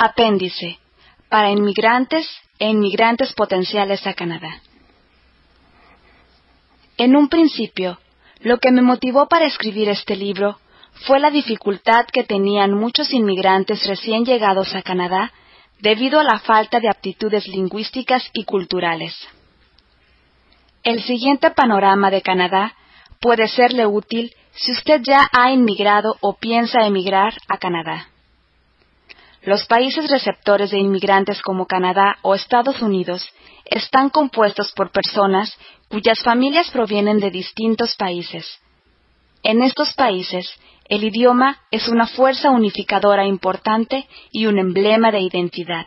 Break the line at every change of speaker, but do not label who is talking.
Apéndice. Para inmigrantes e inmigrantes potenciales a Canadá. En un principio, lo que me motivó para escribir este libro fue la dificultad que tenían muchos inmigrantes recién llegados a Canadá debido a la falta de aptitudes lingüísticas y culturales. El siguiente panorama de Canadá puede serle útil si usted ya ha inmigrado o piensa emigrar a Canadá. Los países receptores de inmigrantes como Canadá o Estados Unidos están compuestos por personas cuyas familias provienen de distintos países. En estos países, el idioma es una fuerza unificadora importante y un emblema de identidad.